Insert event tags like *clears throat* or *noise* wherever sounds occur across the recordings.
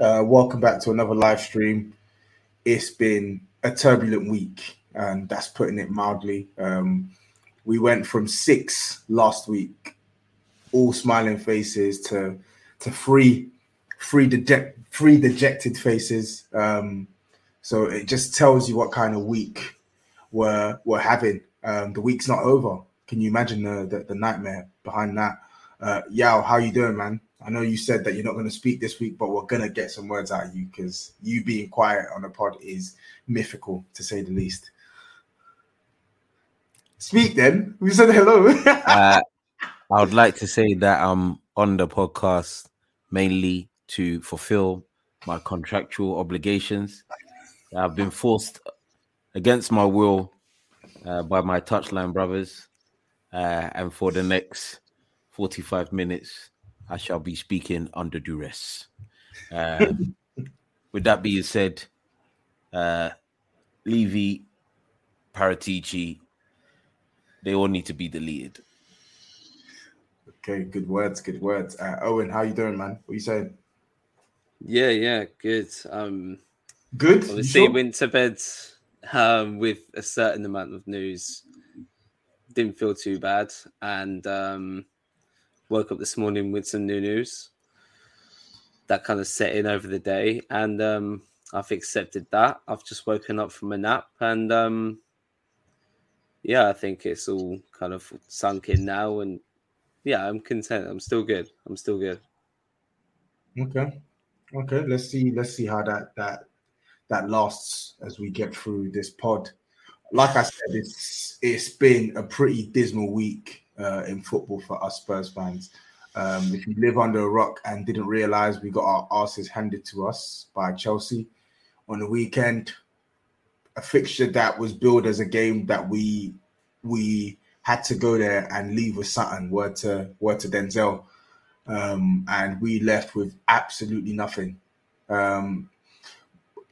Uh, welcome back to another live stream. It's been a turbulent week, and that's putting it mildly. Um, we went from six last week, all smiling faces, to to three, three deject, three dejected faces. Um, so it just tells you what kind of week we're we're having. Um, the week's not over. Can you imagine the the, the nightmare behind that? Uh, Yao, how you doing, man? I know you said that you're not going to speak this week, but we're going to get some words out of you because you being quiet on the pod is mythical, to say the least. Speak then. *laughs* We said hello. *laughs* uh, I would like to say that I'm on the podcast mainly to fulfill my contractual obligations. I've been forced against my will uh, by my touchline brothers, uh, and for the next 45 minutes, I shall be speaking under duress. Um, with that being said, uh, Levy, Paratici, they all need to be deleted. okay, good words, good words. Uh, Owen, how you doing, man? What are you saying? Yeah, yeah, good. Um, Good. Obviously sure? went to bed um, with a certain amount of news. Didn't feel too bad, and um, woke up this morning with some new news. That kind of set in over the day, and um, I've accepted that. I've just woken up from a nap, and um, yeah, I think it's all kind of sunk in now, and yeah, I'm content. I'm still good. I'm still good. Okay. Okay. Let's see. Let's see how that that that lasts as we get through this pod. Like I said, it's it's been a pretty dismal week uh, in football for us Spurs fans. Um, if you live under a rock and didn't realize, we got our asses handed to us by Chelsea on the weekend. A fixture that was billed as a game that we we had to go there and leave with something. Word to word to Denzel um, and we left with absolutely nothing. Um,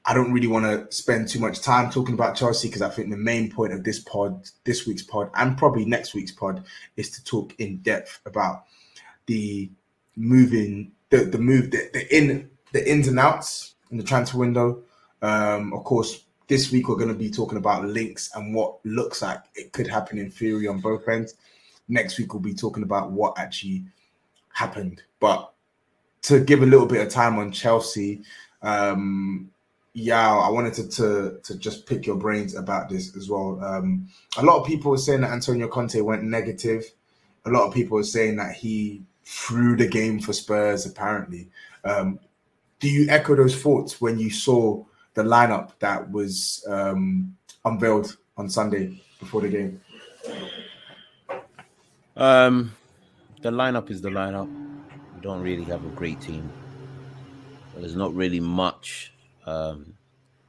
I don't really want to spend too much time talking about Chelsea because I think the main point of this pod, this week's pod, and probably next week's pod, is to talk in depth about the moving, the the move, the, the in the ins and outs in the transfer window. Um, of course, this week we're going to be talking about links and what looks like it could happen in theory on both ends. Next week we'll be talking about what actually happened. But to give a little bit of time on Chelsea, um, yeah, I wanted to, to to just pick your brains about this as well. Um, a lot of people were saying that Antonio Conte went negative. A lot of people were saying that he threw the game for Spurs. Apparently, um, do you echo those thoughts when you saw the lineup that was um, unveiled on Sunday before the game? Um, the lineup is the lineup. We don't really have a great team. There's not really much um,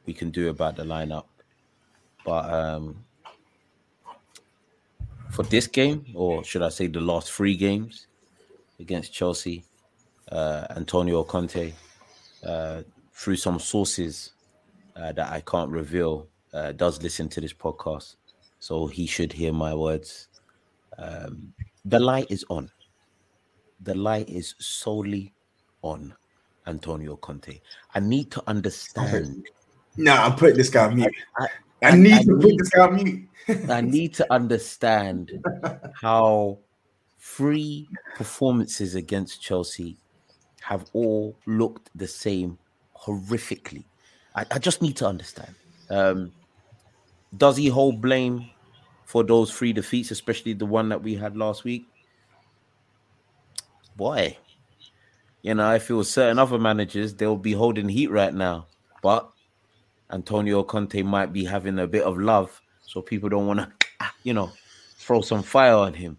we can do about the lineup. But um, for this game, or should I say the last three games against Chelsea, uh, Antonio Conte, uh, through some sources uh, that I can't reveal, uh, does listen to this podcast. So he should hear my words. Um, the light is on. The light is solely on Antonio Conte. I need to understand. *laughs* No, I'm putting this guy on mute. I, I, need I to need, put this guy on mute. *laughs* I need to understand how three performances against Chelsea have all looked the same horrifically. I, I just need to understand. Um, does he hold blame for those three defeats, especially the one that we had last week? Boy, you know, I feel certain other managers they'll be holding heat right now, but Antonio Conte might be having a bit of love, so people don't want *clears throat* to, you know, throw some fire on him.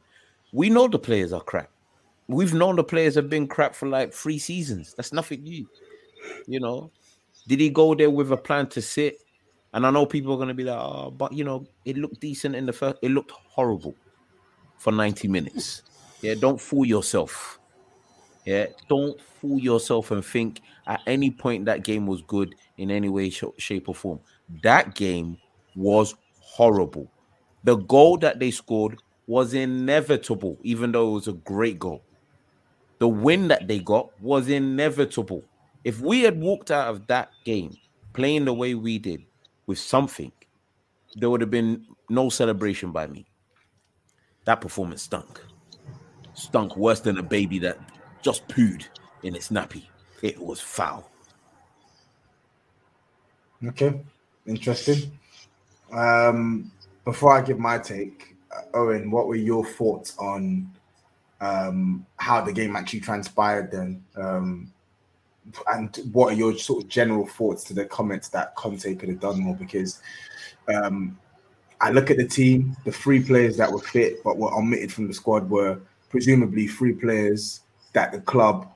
We know the players are crap. We've known the players have been crap for like three seasons. That's nothing new. You know, did he go there with a plan to sit? And I know people are going to be like, oh, but you know, it looked decent in the first. It looked horrible for 90 minutes. Yeah, don't fool yourself. Yeah, don't fool yourself and think at any point that game was good in any way, sh- shape, or form. That game was horrible. The goal that they scored was inevitable, even though it was a great goal. The win that they got was inevitable. If we had walked out of that game playing the way we did with something, there would have been no celebration by me. That performance stunk. Stunk worse than a baby that just pooed in its nappy. It was foul. Okay, interesting. Um, before I give my take, uh, Owen, what were your thoughts on um, how the game actually transpired then? Um, and what are your sort of general thoughts to the comments that Conte could have done more? Because um, I look at the team, the three players that were fit but were omitted from the squad were presumably three players that the club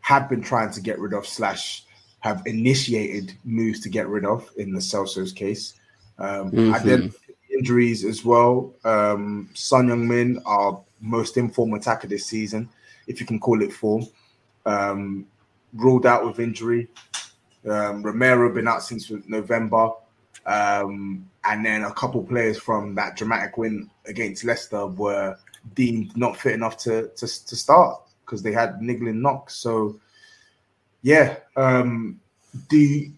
have been trying to get rid of slash have initiated moves to get rid of in Lo Celso's case. Um, mm-hmm. I did injuries as well. Um, Son Heung-min, our most informed attacker this season, if you can call it form, um, ruled out with injury. Um, Romero been out since November. Um, and then a couple players from that dramatic win against Leicester were deemed not fit enough to to, to start because they had niggling knocks. So, yeah, um, do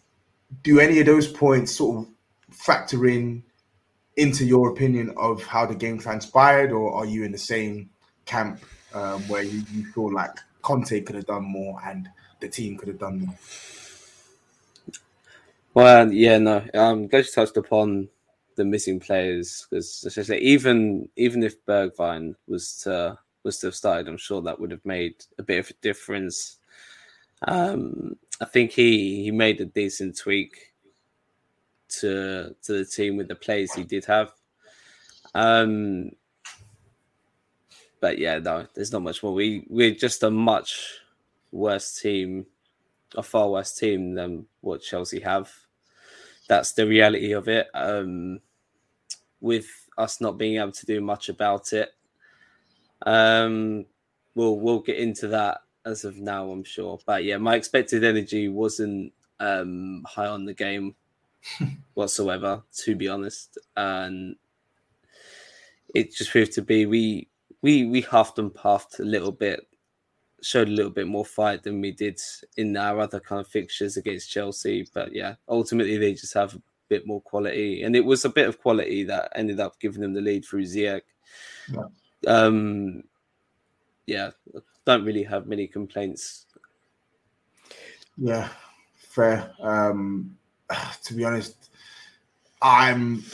do any of those points sort of factor in into your opinion of how the game transpired, or are you in the same camp um, where you, you feel like Conte could have done more and the team could have done more? Well, yeah, no. I'm glad you touched upon the missing players because even even if Bergwijn was to was to have started, I'm sure that would have made a bit of a difference. Um, I think he he made a decent tweak to to the team with the players he did have. Um, but yeah, no, there's not much more. We we're just a much worse team, a far worse team than what Chelsea have. That's the reality of it. Um, with us not being able to do much about it, um, we'll we'll get into that as of now, I'm sure. But yeah, my expected energy wasn't um, high on the game *laughs* whatsoever, to be honest, and it just proved to be we we we huffed and puffed a little bit, showed a little bit more fight than we did in our other kind of fixtures against Chelsea. But yeah, ultimately they just have a bit more quality, and it was a bit of quality that ended up giving them the lead through Ziyech. Yeah. Um, yeah, don't really have many complaints. Yeah, fair. Um, *sighs* to be honest, I'm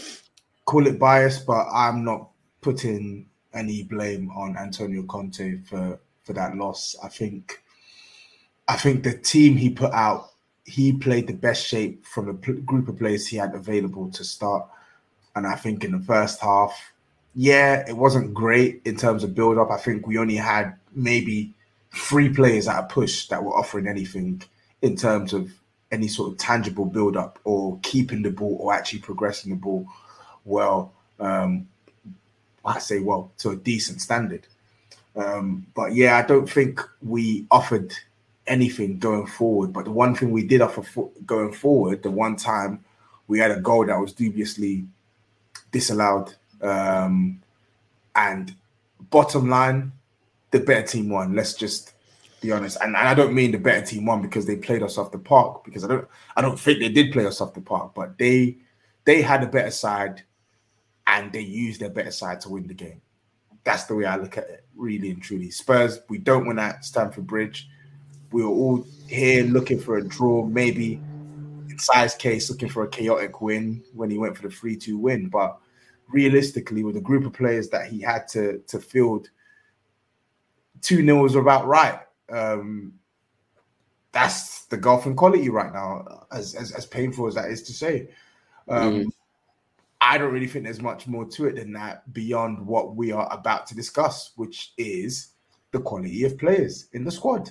call it bias, but I'm not putting any blame on Antonio Conte for for that loss. I think I think the team he put out, he played the best shape from the group of players he had available to start. And I think in the first half, yeah, it wasn't great in terms of build up. I think we only had maybe three players at a push that were offering anything in terms of any sort of tangible build up or keeping the ball or actually progressing the ball well. Um, I say well to a decent standard. Um, but yeah, I don't think we offered anything going forward. But the one thing we did offer for, going forward, the one time we had a goal that was dubiously disallowed um, and bottom line, the better team won. Let's just be honest. And, and I don't mean the better team won because they played us off the park, because I don't I don't think they did play us off the park, but they they had a better side and they used their better side to win the game. That's the way I look at it, really and truly. Spurs, we don't win at Stamford Bridge. We were all here looking for a draw, maybe in size case, looking for a chaotic win when he went for the 3 2 win. But realistically, with a group of players that he had to, to field, 2 0 was about right. Um, that's the golf and quality right now, as, as, as painful as that is to say. Um, mm. I don't really think there's much more to it than that beyond what we are about to discuss, which is the quality of players in the squad.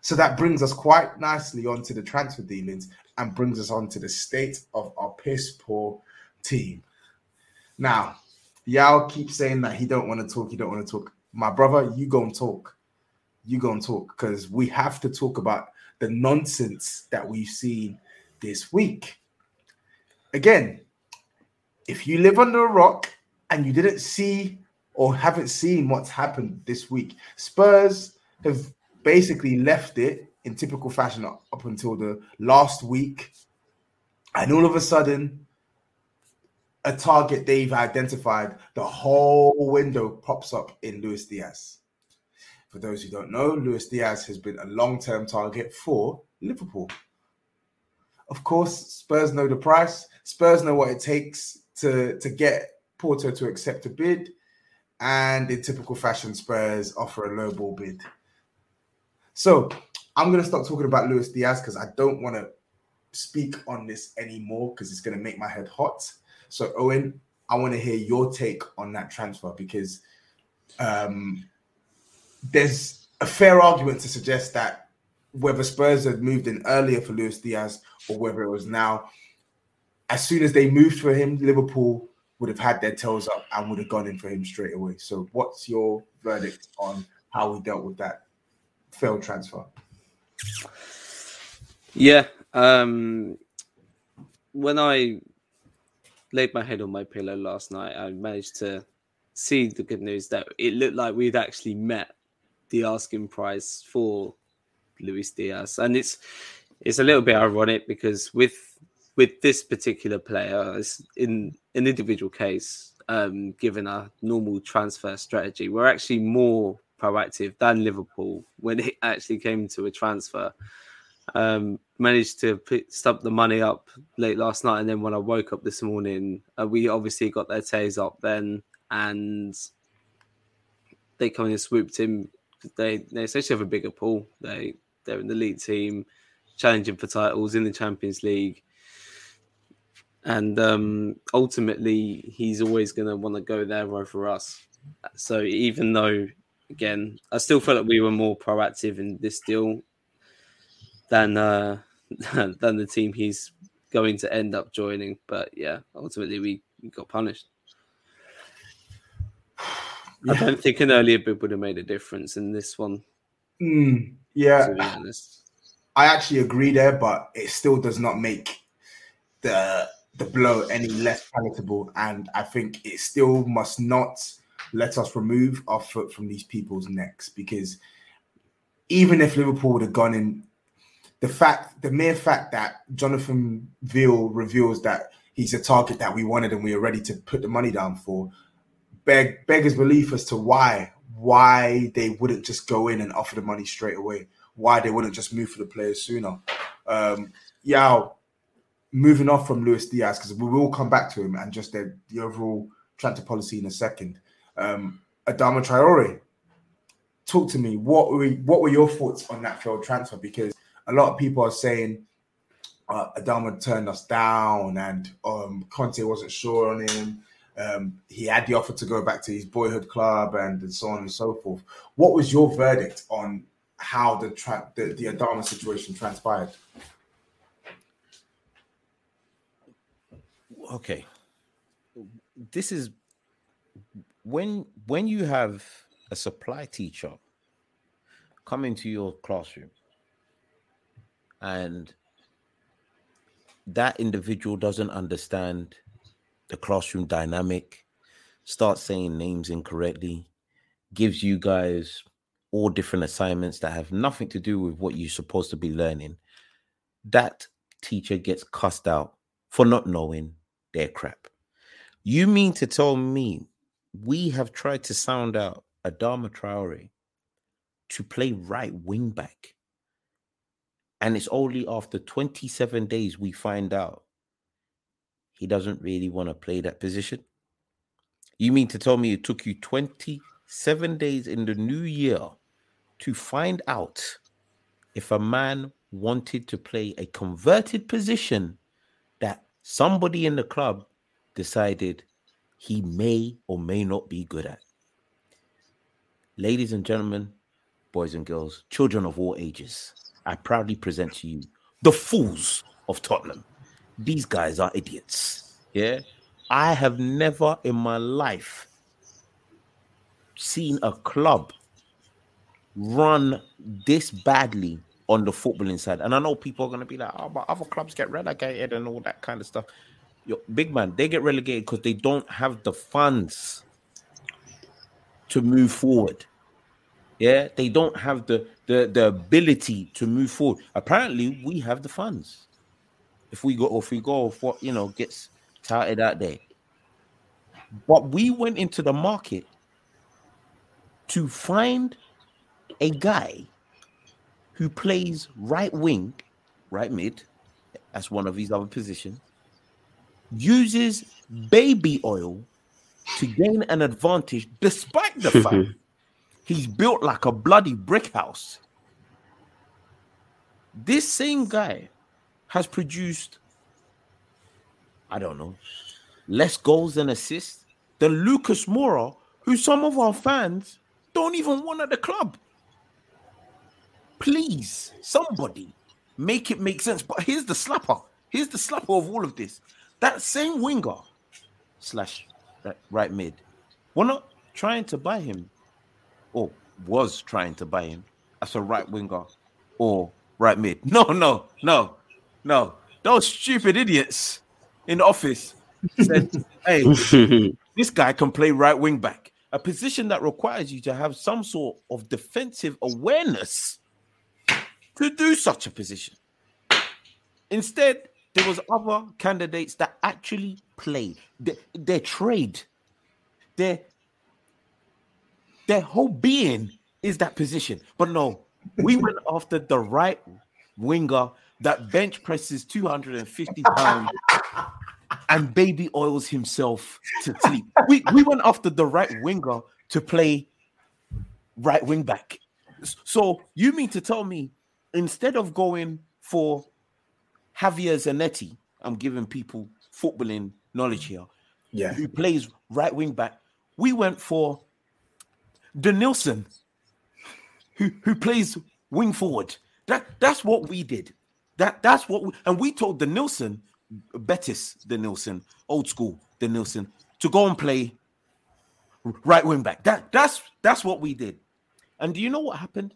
So that brings us quite nicely onto the transfer dealings and brings us on to the state of our piss poor team. Now, Yao keeps saying that he don't want to talk, he don't want to talk. My brother, you go and talk. You go and talk because we have to talk about the nonsense that we've seen this week. Again, if you live under a rock and you didn't see or haven't seen what's happened this week, Spurs have basically left it in typical fashion up, up until the last week. And all of a sudden, a target they've identified, the whole window pops up in Luis Diaz. For those who don't know, Luis Diaz has been a long term target for Liverpool. Of course, Spurs know the price. Spurs know what it takes to, to get Porto to accept a bid. And in typical fashion, Spurs offer a low ball bid. So I'm going to stop talking about Luis Diaz because I don't want to speak on this anymore because it's going to make my head hot. So, Owen, I want to hear your take on that transfer because um, there's a fair argument to suggest that whether Spurs had moved in earlier for Luis Diaz or whether it was now, as soon as they moved for him, Liverpool would have had their tails up and would have gone in for him straight away. So, what's your verdict on how we dealt with that failed transfer? Yeah. Um, when I laid my head on my pillow last night, I managed to see the good news that it looked like we'd actually met the asking price for Luis Diaz, and it's it's a little bit ironic because with with this particular player, in an individual case, um, given our normal transfer strategy, we're actually more proactive than Liverpool when it actually came to a transfer. Um, managed to put, stump the money up late last night, and then when I woke up this morning, uh, we obviously got their tails up then, and they in and swooped him. They they essentially have a bigger pool. They they're in the league team, challenging for titles in the Champions League, and um, ultimately he's always going to want to go there over us. So even though again, I still feel like we were more proactive in this deal than uh, *laughs* than the team he's going to end up joining. But yeah, ultimately we got punished. Yeah. I don't think an earlier bid would have made a difference in this one. Mm, yeah, I actually agree there, but it still does not make the the blow any less palatable, and I think it still must not let us remove our foot from these people's necks because even if Liverpool would have gone in, the fact, the mere fact that Jonathan Veal reveals that he's a target that we wanted and we are ready to put the money down for, beg beggars belief as to why why they wouldn't just go in and offer the money straight away, why they wouldn't just move for the players sooner. Um, Yao, moving off from Luis Diaz because we will come back to him and just the, the overall transfer policy in a second. Um, Adama Traore, talk to me. What were what were your thoughts on that failed transfer? Because a lot of people are saying uh, Adama turned us down, and um, Conte wasn't sure on him. Um, he had the offer to go back to his boyhood club, and, and so on and so forth. What was your verdict on how the tra- the, the Adama situation transpired? Okay, this is when when you have a supply teacher come into your classroom and that individual doesn't understand the classroom dynamic, starts saying names incorrectly, gives you guys all different assignments that have nothing to do with what you're supposed to be learning, that teacher gets cussed out for not knowing their crap. You mean to tell me we have tried to sound out Adama Traore to play right wing back? And it's only after 27 days we find out he doesn't really want to play that position. You mean to tell me it took you 27 days in the new year to find out if a man wanted to play a converted position that somebody in the club decided he may or may not be good at? Ladies and gentlemen, boys and girls, children of all ages, I proudly present to you the fools of Tottenham. These guys are idiots. Yeah. I have never in my life seen a club run this badly on the footballing side. And I know people are going to be like, oh, but other clubs get relegated and all that kind of stuff. Yo, big man, they get relegated because they don't have the funds to move forward. Yeah, they don't have the, the the ability to move forward. Apparently, we have the funds. If we go, if we go, what you know gets touted out there. But we went into the market to find a guy who plays right wing, right mid, as one of his other positions, uses baby oil to gain an advantage despite the *laughs* fact he's built like a bloody brick house. This same guy has produced, I don't know, less goals than assists than Lucas Moura, who some of our fans don't even want at the club. Please, somebody make it make sense. But here's the slapper. Here's the slapper of all of this. That same winger slash that right mid, we're not trying to buy him, or was trying to buy him as a right winger or right mid. *laughs* No, no, no, no. Those stupid idiots in the office said, *laughs* "Hey, this guy can play right wing back, a position that requires you to have some sort of defensive awareness to do such a position." Instead, there was other candidates that actually played their, their trade, their their whole being is that position. But no, we went after the right winger that bench presses 250 pounds and baby oils himself to sleep. We we went after the right winger to play right wing back. So you mean to tell me instead of going for Javier Zanetti, I'm giving people footballing knowledge here. Yeah. Who plays right wing back? We went for Denilson, who who plays wing forward. That that's what we did. That that's what we and we told Denilson, Betis Denilson, old school Denilson, to go and play right wing back. That that's that's what we did. And do you know what happened?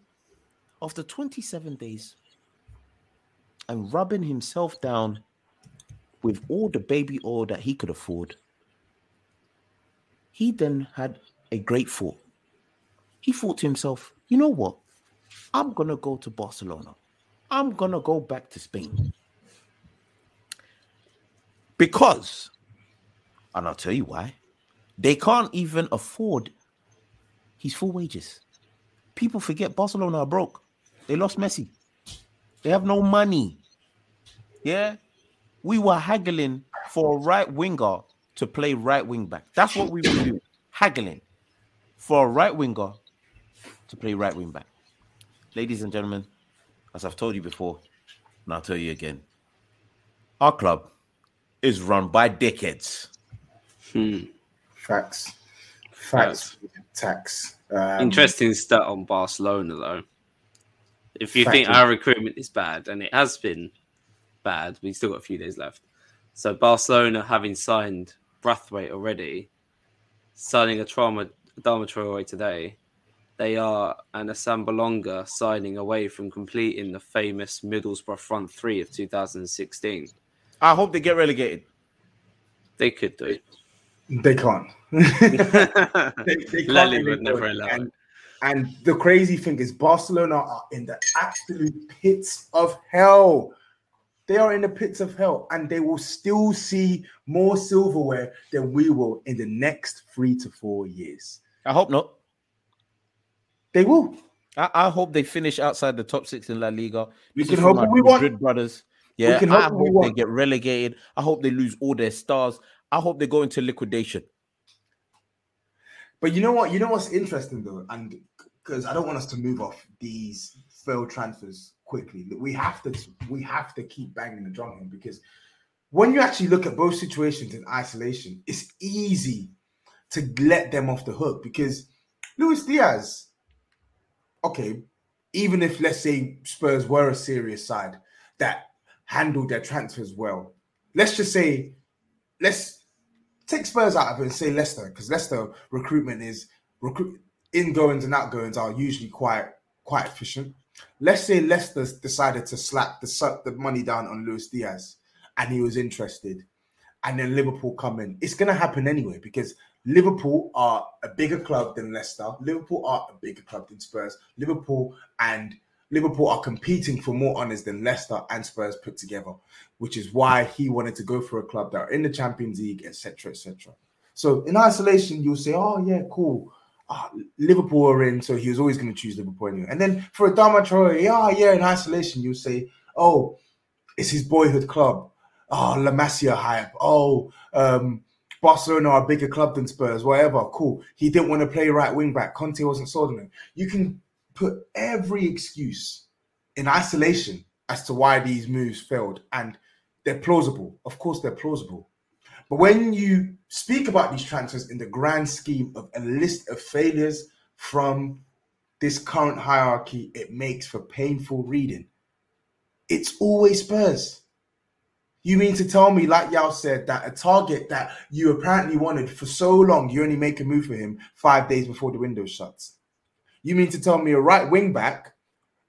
After 27 days and rubbing himself down with all the baby oil that he could afford, he then had a great thought. He thought to himself, you know what? I'm going to go to Barcelona. I'm going to go back to Spain. Because, and I'll tell you why, they can't even afford his full wages. People forget Barcelona are broke. They lost Messi. They have no money. Yeah. We were haggling for a right winger to play right wing back. That's what we were doing. Haggling for a right winger to play right wing back. Ladies and gentlemen, as I've told you before, and I'll tell you again, our club is run by dickheads. Hmm. Facts. Facts. Tax. Um, Interesting stat on Barcelona, though. If you think our recruitment is bad, and it has been bad, we've still got a few days left. So Barcelona, having signed Braithwaite already, signing a trauma Dama Traore today, they are and Asambalonga signing away from completing the famous Middlesbrough front three of 2016. I hope they get relegated. They could do. It. They can't. *laughs* they, they can't would never allow and, it. and the crazy thing is, Barcelona are in the absolute pits of hell. They are in the pits of hell, and they will still see more silverware than we will in the next three to four years. I hope not. They will. I, I hope they finish outside the top six in La Liga. We This can hope we want. Brothers. Yeah, can I hope we hope they want. get relegated. I hope they lose all their stars. I hope they go into liquidation. But you know what? You know what's interesting though, and because I don't want us to move off these failed transfers quickly. We have to we have to keep banging the drum here because when you actually look at both situations in isolation, it's easy to let them off the hook because Luis Diaz, okay, even if let's say Spurs were a serious side that handled their transfers well, let's just say, let's take Spurs out of it and say Leicester, because Leicester recruitment is recruit ingoings and outgoings are usually quite quite efficient. Let's say Leicester decided to slap the the money down on Luis Diaz, and he was interested, and then Liverpool come in. It's gonna happen anyway because Liverpool are a bigger club than Leicester. Liverpool are a bigger club than Spurs. Liverpool and Liverpool are competing for more honors than Leicester and Spurs put together, which is why he wanted to go for a club that are in the Champions League, etc., etc. So in isolation, you'll say, "Oh yeah, cool." Ah, Liverpool are in, so he was always going to choose Liverpool anyway. And then for Adama Traore, yeah, yeah, in isolation, you'll say, "Oh, it's his boyhood club." Oh, La Masia hype. Oh, um, Barcelona are a bigger club than Spurs. Whatever, cool. He didn't want to play right wing back. Conte wasn't sold on him. You can put every excuse in isolation as to why these moves failed, and they're plausible. Of course, they're plausible. But when you speak about these transfers in the grand scheme of a list of failures from this current hierarchy, it makes for painful reading. It's always Spurs. You mean to tell me, like Yao said, that a target that you apparently wanted for so long, you only make a move for him five days before the window shuts? You mean to tell me a right wing back?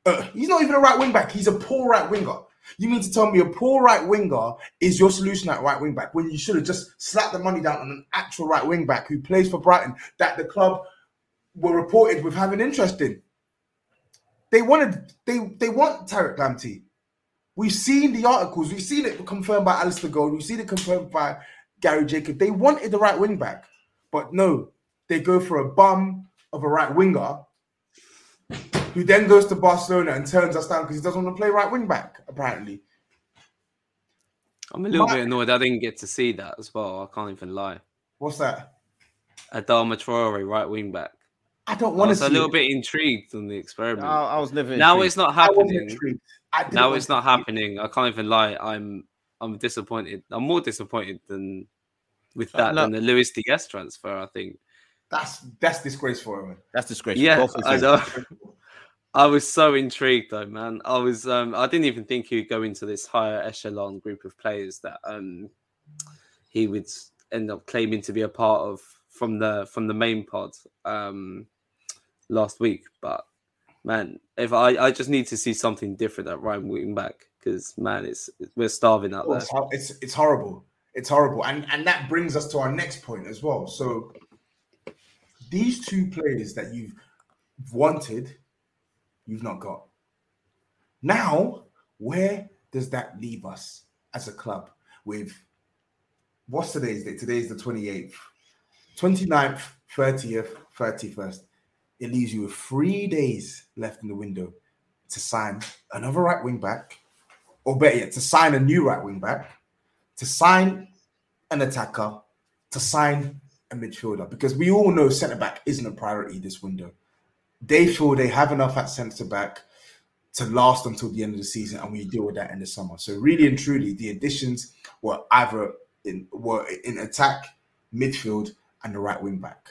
Uh, he's not even a right wing back. He's a poor right winger. You mean to tell me a poor right winger is your solution at right wing back when you should have just slapped the money down on an actual right wing back who plays for Brighton that the club were reported with having interest in? They wanted they they want Tariq Lamptey. We've seen the articles. We've seen it confirmed by Alasdair Gold. We've seen it confirmed by Gary Jacob. They wanted the right wing back, but no, they go for a bum of a right winger who then goes to Barcelona and turns us down because he doesn't want to play right wing back, apparently. I'm a little My- bit annoyed. I didn't get to see that as well. I can't even lie. What's that? Adama Traore, right wing back. I don't I want to was a little it. bit intrigued on the experiment. I, I was never. now intrigued. it's not I wasn't happening. Intrigued. I didn't Now it's not see it. happening. I can't even lie. I'm I'm disappointed. I'm more disappointed than with that no. than the Luis Diaz transfer. I think. That's that's disgraceful, man. That's disgraceful. Yeah, I know. I was so intrigued though, man. I was um I didn't even think he'd go into this higher echelon group of players that um he would end up claiming to be a part of from the from the main pod um last week. But man, if I I just need to see something different at right wing back because man, it's we're starving out Oh, there. it's, it's it's horrible. It's horrible, and and that brings us to our next point as well. So these two players that you've wanted, you've not got. Now, where does that leave us as a club? With what's today's date? Today's the 28th, 29th, 30th, 31st. It leaves you with three days left in the window to sign another right wing back, or better yet, to sign a new right wing back, to sign an attacker, to sign a midfielder. Because we all know centre back isn't a priority this window. They feel they have enough at centre back to last until the end of the season, and we deal with that in the summer. So really and truly, the additions were either in were in attack, midfield, and the right wing back.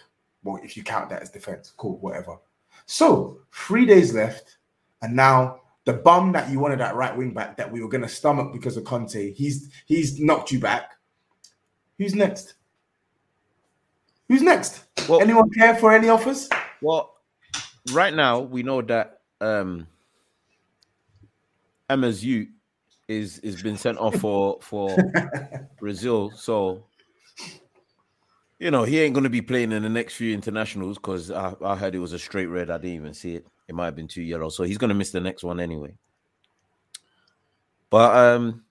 Well, if you count that as defense, cool, whatever. So three days left, and now the bum that you wanted that right wing back that we were going to stomach because of Conte, he's he's knocked you back. Who's next? Who's next? Well- Anyone care for any offers? Well, right now we know that um Emerson is is been sent off for for *laughs* Brazil. So you know, he ain't going to be playing in the next few internationals because I, I heard it was a straight red. I didn't even see it. It might have been two yellow, so he's going to miss the next one anyway. But um,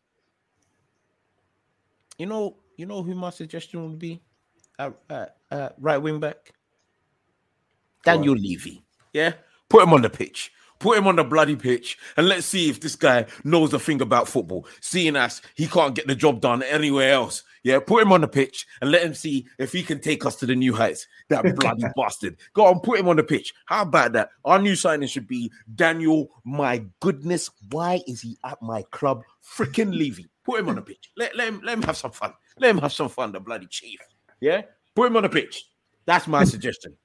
you know, you know who my suggestion would be at, at, at right wing back. Daniel Levy. Yeah, put him on the pitch. Put him on the bloody pitch and let's see if this guy knows a thing about football. Seeing as he can't get the job done anywhere else. Yeah, put him on the pitch and let him see if he can take us to the new heights. That bloody *laughs* bastard. Go on, put him on the pitch. How about that? Our new signing should be Daniel. My goodness, why is he at my club? Freaking Levy. Put him on the pitch. Let, let him let him have some fun. Let him have some fun, the bloody chief. Yeah? Put him on the pitch. That's my *laughs* suggestion.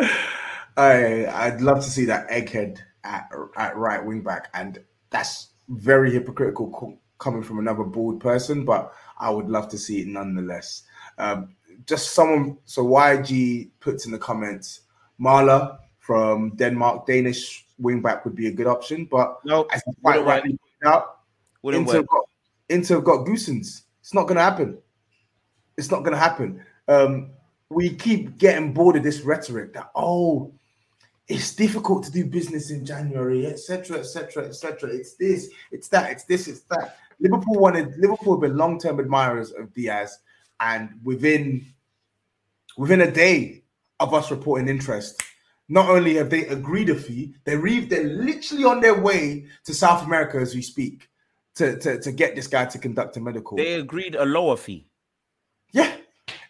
I I'd love to see that egghead at at right wing back, and that's very hypocritical coming from another board person, but I would love to see it nonetheless. Um, just someone, so YG puts in the comments, Maehle from Denmark, Danish wing back would be a good option, but Nope, as quite rightly pointed out, Inter have got, Inter have got Gosens. It's not going to happen. It's not going to happen. Um, we keep getting bored of this rhetoric that oh, it's difficult to do business in January, etc., etc., etc. It's this, it's that, it's this, it's that. Liverpool wanted Liverpool have been long-term admirers of Diaz, and within within a day of us reporting interest, not only have they agreed a fee, they re- they're literally on their way to South America as we speak to, to, to get this guy to conduct a medical. They agreed a lower fee. Yeah.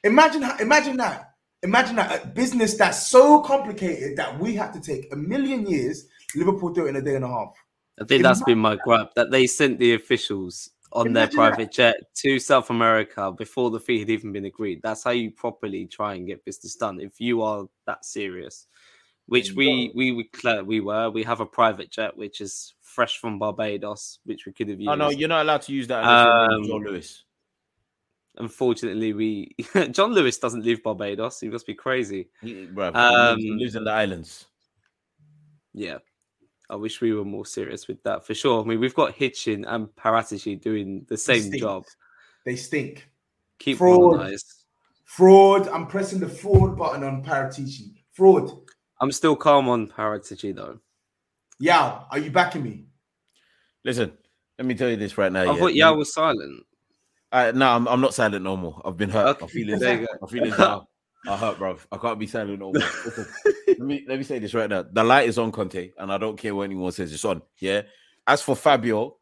Imagine imagine that. Imagine that a business that's so complicated that we had to take a million years, Liverpool do it in a day and a half. I think that's been my gripe that they sent the officials on their that. private jet to South America before the fee had even been agreed. That's how you properly try and get business done if you are that serious. Which we we we we were. We have a private jet which is fresh from Barbados, which we could have used. Oh no, you're not allowed to use that. Um, Joe Lewis. Unfortunately, we *laughs* John Lewis doesn't leave Barbados. He must be crazy. He, bruv, um, he lives in the islands. Yeah. I wish we were more serious with that for sure. I mean, we've got Hitchen and Paratici doing the same stink. job. They stink. Keep Fraud. them. Fraud. I'm pressing the fraud button on Paratici. Fraud. I'm still calm on Paratici though. Yeah. Are you backing me? Listen, let me tell you this right now. I yeah. thought Yao was silent. Uh, no, I'm, I'm not silent no more. I've been hurt. Okay, I'm feeling there you I'm feeling down. I hurt, bro. I can't be silent no more. Let me let me say this right now. The light is on Conte, and I don't care what anyone says. It's on. Yeah. As for Fabio,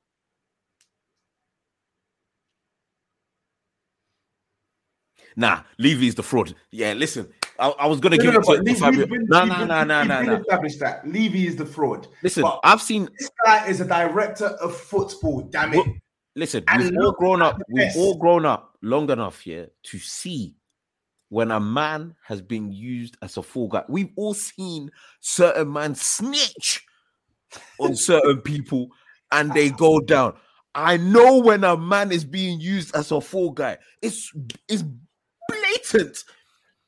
nah, Levy's the fraud. Yeah, listen, I, I was gonna No, give no, it to, Fabio. No, no, no, no, no, no. Established that Levy is the fraud. Listen, But I've seen. this guy is a director of football. Damn it. Well, Listen, And we've all grown up. We've all grown up long enough, yeah, to see when a man has been used as a fool guy. We've all seen certain man snitch on *laughs* certain people, and they go down. I know when a man is being used as a fool guy. It's it's blatant.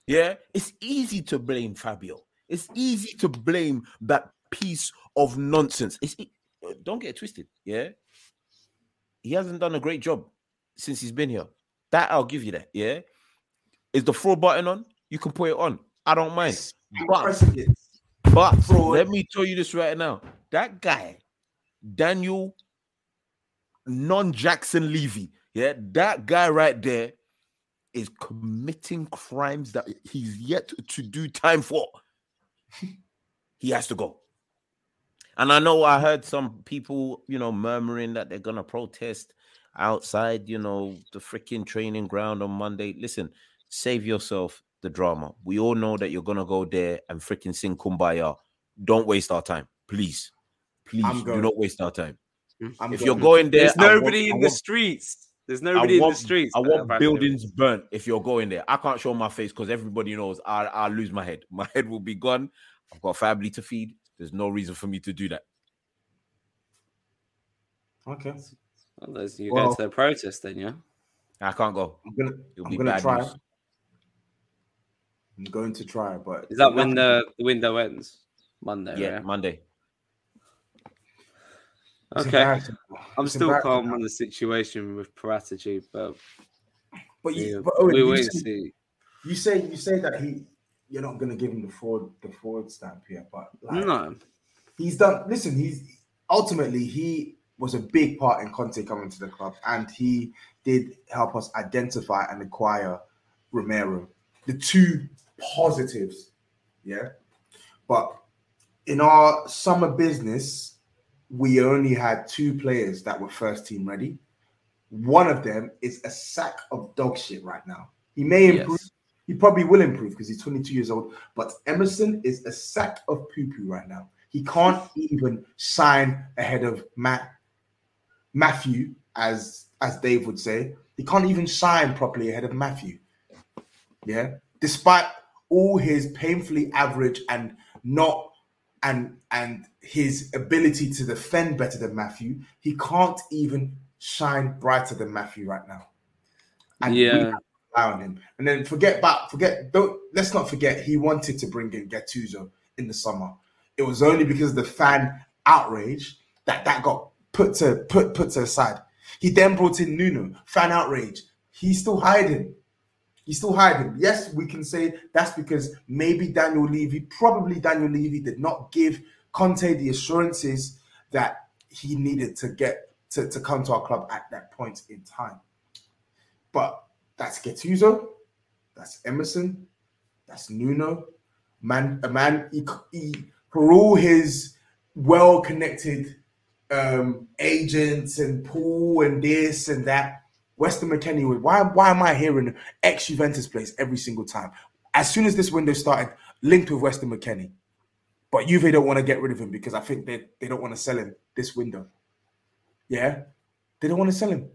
Yeah, it's easy to blame Fabio. It's easy to blame that piece of nonsense. It's it, don't get it twisted. Yeah, he hasn't done a great job since he's been here. That I'll give you that. Yeah, is the fraud button on? You can put it on. I don't mind. But but let me tell you this right now. That guy, Daniel non Jackson Levy, yeah, that guy right there is committing crimes that he's yet to do time for. *laughs* he has to go. And I know I heard some people, you know, murmuring that they're gonna protest outside, you know, the freaking training ground on Monday. Listen, save yourself the drama. We all know that you're gonna go there and freaking sing kumbaya. Don't waste our time, please. Please do not waste our time. I'm if going. you're going there, There's I want- nobody I in the want- streets. There's I nobody in the streets. I want apparently. buildings burnt if you're going there. I can't show my face because everybody knows I, I'll lose my head. *laughs* My head will be gone. I've got a family to feed. There's no reason for me to do that. Okay. Well, there's- you Well- go to the protest then, yeah. I can't go. I'm gonna I'm gonna try. news. I'm going to try, but Is that when the, the window ends? Monday. Yeah, right? Monday. Okay. I'm still calm on the situation with Paratici, but But you, Yeah, but Owen, we you, wait say, see. you say you say that he you're not gonna give him the forward the forward stamp here, but like, No, he's done. Listen, he's ultimately he was a big part in Conte coming to the club, and he did help us identify and acquire Romero. The two positives, yeah. But in our summer business, we only had two players that were first team ready. One of them is a sack of dog shit right now. He may improve. Yes. He probably will improve because he's 22 years old. But Emerson is a sack of poo poo right now. He can't even sign ahead of Matt Matthew, as as Dave would say. He can't even sign properly ahead of Matthew. Yeah, despite all his painfully average and not and and his ability to defend better than Matthew, he can't even shine brighter than Matthew right now. And Yeah. on him. And then forget about forget don't let's not forget he wanted to bring in Gattuso in the summer. It was only because of the fan outrage that that got put to put put to the side. He then brought in Nuno, fan outrage. He's still hiding. He's still hiding. Yes, we can say that's because maybe Daniel Levy, probably Daniel Levy, did not give Conte the assurances that he needed to get to, to come to our club at that point in time. But that's Gattuso, that's Emerson, that's Nuno, man, a man he, he, for all his well-connected um, agents and pool and this and that. Weston McKennie was why why am I hearing ex Juventus plays every single time? As soon as this window started, linked with Weston McKennie. But Juve don't want to get rid of him because I think they, they don't want to sell him this window. Yeah? They don't want to sell him.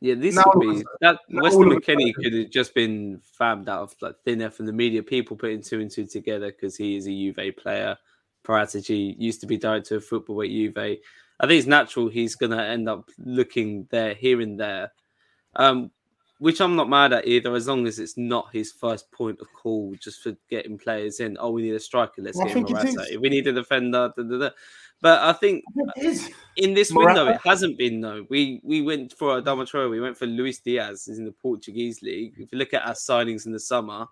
yeah, this Now would all of a be that Weston all of a McKennie could have just been fabbed out of like thin air from the media. People putting two and two together because he is a Juve player. Paratici used to be director of football at Juve. I think it's natural he's going to end up looking there, here and there, um, which I'm not mad at either, as long as it's not his first point of call just for getting players in. Oh, we need a striker, let's Well, get him think Morata. If we need a defender, da, da, da. but I think in this Morata- window, it hasn't been though. We we went for Adama Traore, we went for Luis Diaz is in the Portuguese league. If you look at our signings in the summer,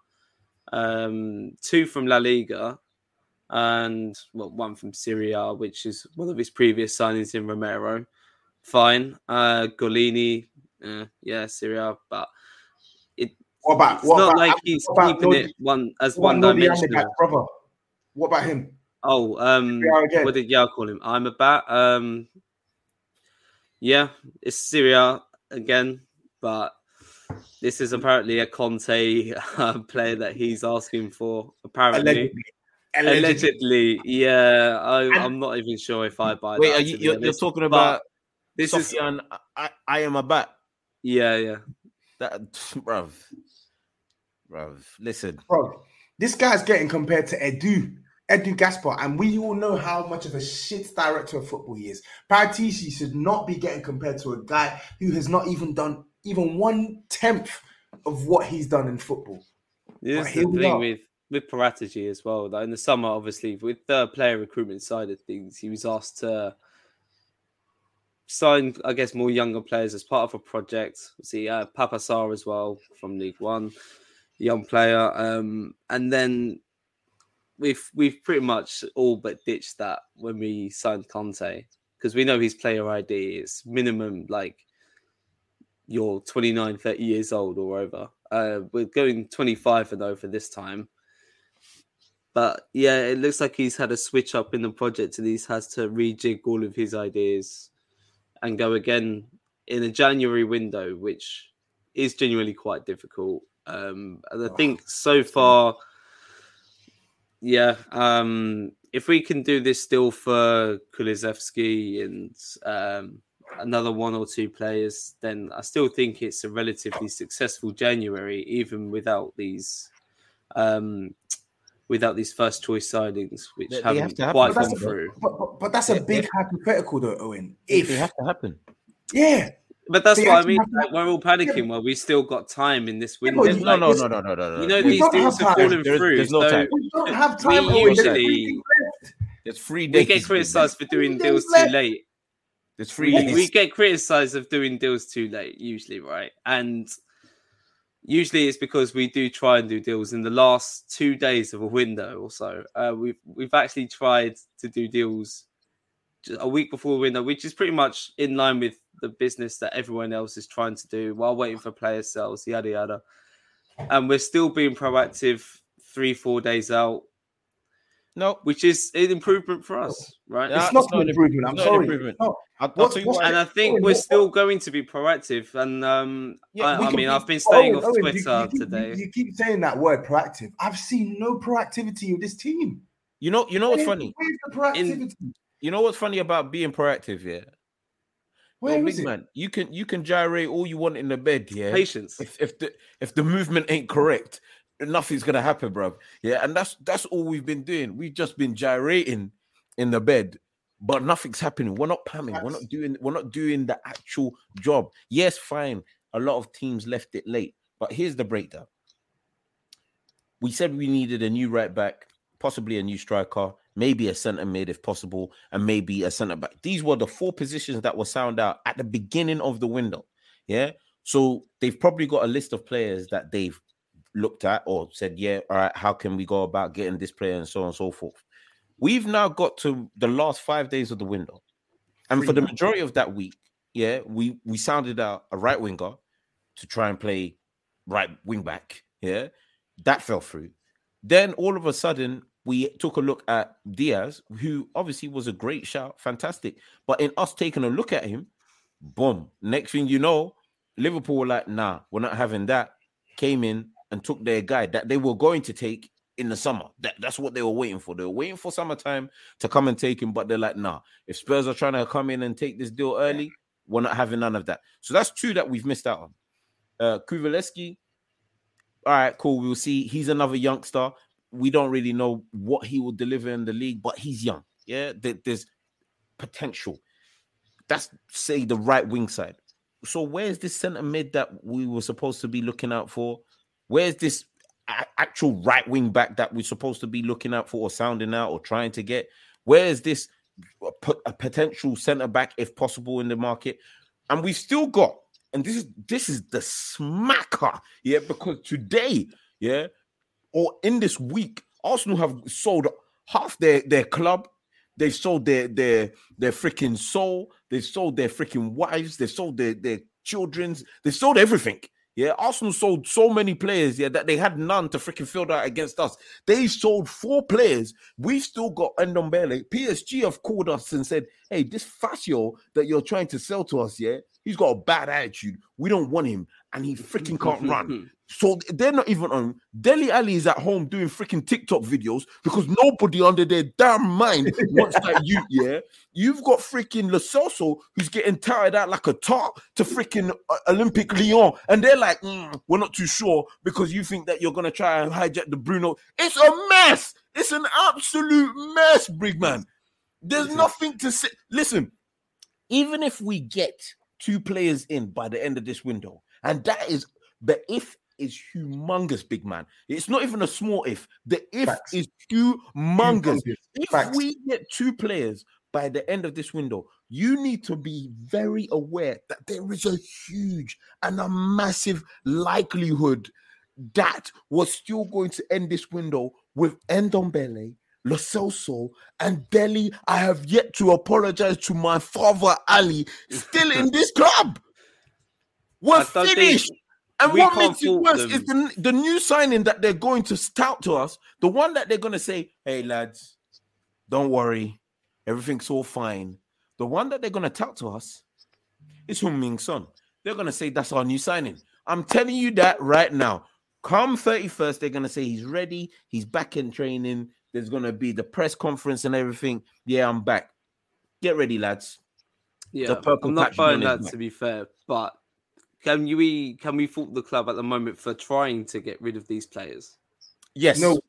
um, two from La Liga, and well, one from Serie A, which is one of his previous signings in Romero. Fine, uh, Gollini, uh, yeah, Serie A, but it, What about it's what not about, like he's keeping Lodi- it one as one dimensional. Brother? What about him? Oh, um, what did Yao call him? I'm a bat. Um, yeah, it's Serie A again, but this is apparently a Conte *laughs* uh, player that he's asking for. Apparently, Allegedly. Allegedly. allegedly, yeah. I, I'm not even sure if I buy Wait, that. are you, you're, you're honest. talking But about this is Sofyan? I, I am a bat. yeah, yeah. That, *sighs* bruv, bruv. Listen, Bro, this guy's getting compared to Edu, Edu Gaspar, and we all know how much of a shit director of football he is. Paratici should not be getting compared to a guy who has not even done even one tenth of what he's done in football. This But is the thing with with Paratici as well. Like in the summer, obviously, with the player recruitment side of things, he was asked to sign, I guess, more younger players as part of a project. See, uh, Papa Sarr as well from League One, young player, um, and then we've we've pretty much all but ditched that when we signed Conte because we know his player ID is minimum like you're 29, 30 years old or over. Uh, we're going 25 and over this time. But yeah, it looks like he's had a switch up in the project and he's has to rejig all of his ideas and go again in a January window, which is genuinely quite difficult. Um, and I think so far, yeah, um, if we can do this still for Kulusevski and um, another one or two players, then I still think it's a relatively successful January, even without these um, without these first choice signings, which They- they have haven't to happen. quite But gone a, through. but, but, but that's a Yeah, big yeah. hypothetical, though, Owen. If it has to happen. yeah, But that's They what I mean. Like, we're all panicking. Well, we still got time in this window. but you- No, Like, no, no, no, no, no, no. You know. We these deals have have time. fallen There's- through. there's no so time. we don't have time. Owen. There's usually- three games. There's three we get criticised for doing deals days too late. There's three We, days. we get criticised of doing deals too late, usually, right? And usually it's because we do try and do deals in the last two days of a window or so. Uh, we've we've actually tried to do deals a week before the window, which is pretty much in line with the business that everyone else is trying to do while waiting for player sales, yada yada. And we're still being proactive three, four days out. No, which is an improvement for us, right? it's, not an improvement. I'm sorry. Improvement. No. I'll, I'll tell you and I think we're still going to be proactive. And um, yeah, I, I mean, I've been staying off Twitter you, you, today. You, keep saying that word proactive. I've seen no proactivity with this team. You know, you know what's funny? proactivity? In, you know what's funny about being proactive? Yeah. Where Yo, big it? man, you can you can gyrate all you want in the bed, yeah. Patience. If, if the if the movement ain't correct, nothing's gonna happen, bro. Yeah, and that's that's all we've been doing. We've just been gyrating in the bed, but nothing's happening. We're not pamming. We're not doing. We're not doing the actual job. Yes, fine. A lot of teams left it late, but here's the breakdown. We said we needed a new right back, possibly a new striker, maybe a centre mid if possible, and maybe a centre back. These were the four positions that were sound out at the beginning of the window. Yeah. So they've probably got a list of players that they've looked at or said, yeah, all right, how can we go about getting this player and so on and so forth. We've now got to the last five days of the window. And for the majority of that week, yeah, we we sounded out a right winger to try and play right wing back. Yeah, that fell through. Then all of a sudden, we took a look at Diaz, who obviously was a great shout, fantastic. But in us taking a look at him, boom. Next thing you know, Liverpool were like, nah, we're not having that. Came in and took their guy that they were going to take in the summer. That, that's what they were waiting for. They were waiting for summertime to come and take him, but they're like, nah, if Spurs are trying to come in and take this deal early, we're not having none of that. So that's two that we've missed out on. Uh Kulusevski, all right, cool. We'll see. He's another youngster we don't really know what he will deliver in the league, but he's young. Yeah, there's potential. That's say the right wing side. So where's this centre mid that we were supposed to be looking out for? Where's this actual right wing back that we're supposed to be looking out for or sounding out or trying to get? Where is this a potential centre back if possible in the market? And we've still got, and this is this is the smacker, yeah, because today, yeah, or in this week, Arsenal have sold half their their club. They've sold their their their freaking soul. They've sold their freaking wives. They've sold their their children's. They sold everything. Yeah, Arsenal sold so many players, yeah, that they had none to freaking fill that against us. They sold four players. We've still got Ndombele. PSG have called us and said, hey, this Fazio that you're trying to sell to us, yeah, he's got a bad attitude. We don't want him, and he freaking can't run. *laughs* So they're not even on. Dele Alli is at home doing freaking TikTok videos because nobody under their damn mind *laughs* wants that you. Yeah, you've got freaking Lo who's getting tired out like a tart to freaking uh, Olympic Lyon, and they're like, mm, we're not too sure because you think that you're gonna try and hijack the Bruno. It's a mess. It's an absolute mess, big man. There's nothing to say. Listen, even if we get two players in by the end of this window, and that is the if is humongous, big man. It's not even a small if. The if Facts. is humongous. humongous. If Facts. we get two players by the end of this window, you need to be very aware that there is a huge and a massive likelihood that we're still going to end this window with Ndombele, Lo Celso, and Delhi, I have yet to apologize to my father Ali, still in *laughs* this club. We're finished. And what makes it worse them. is the, the new signing that they're going to stout to us, the one that they're going to say, hey, lads, don't worry, everything's all fine. The one that they're going to tout to us is Heung-min Son. They're going to say that's our new signing. I'm telling you that right now. Come 31st, they're going to say he's ready, he's back in training. There's going to be the press conference and everything. Yeah, I'm back. Get ready, lads. Yeah, I'm not buying that to be fair, but can we can we fault the club at the moment for trying to get rid of these players? Yes. No.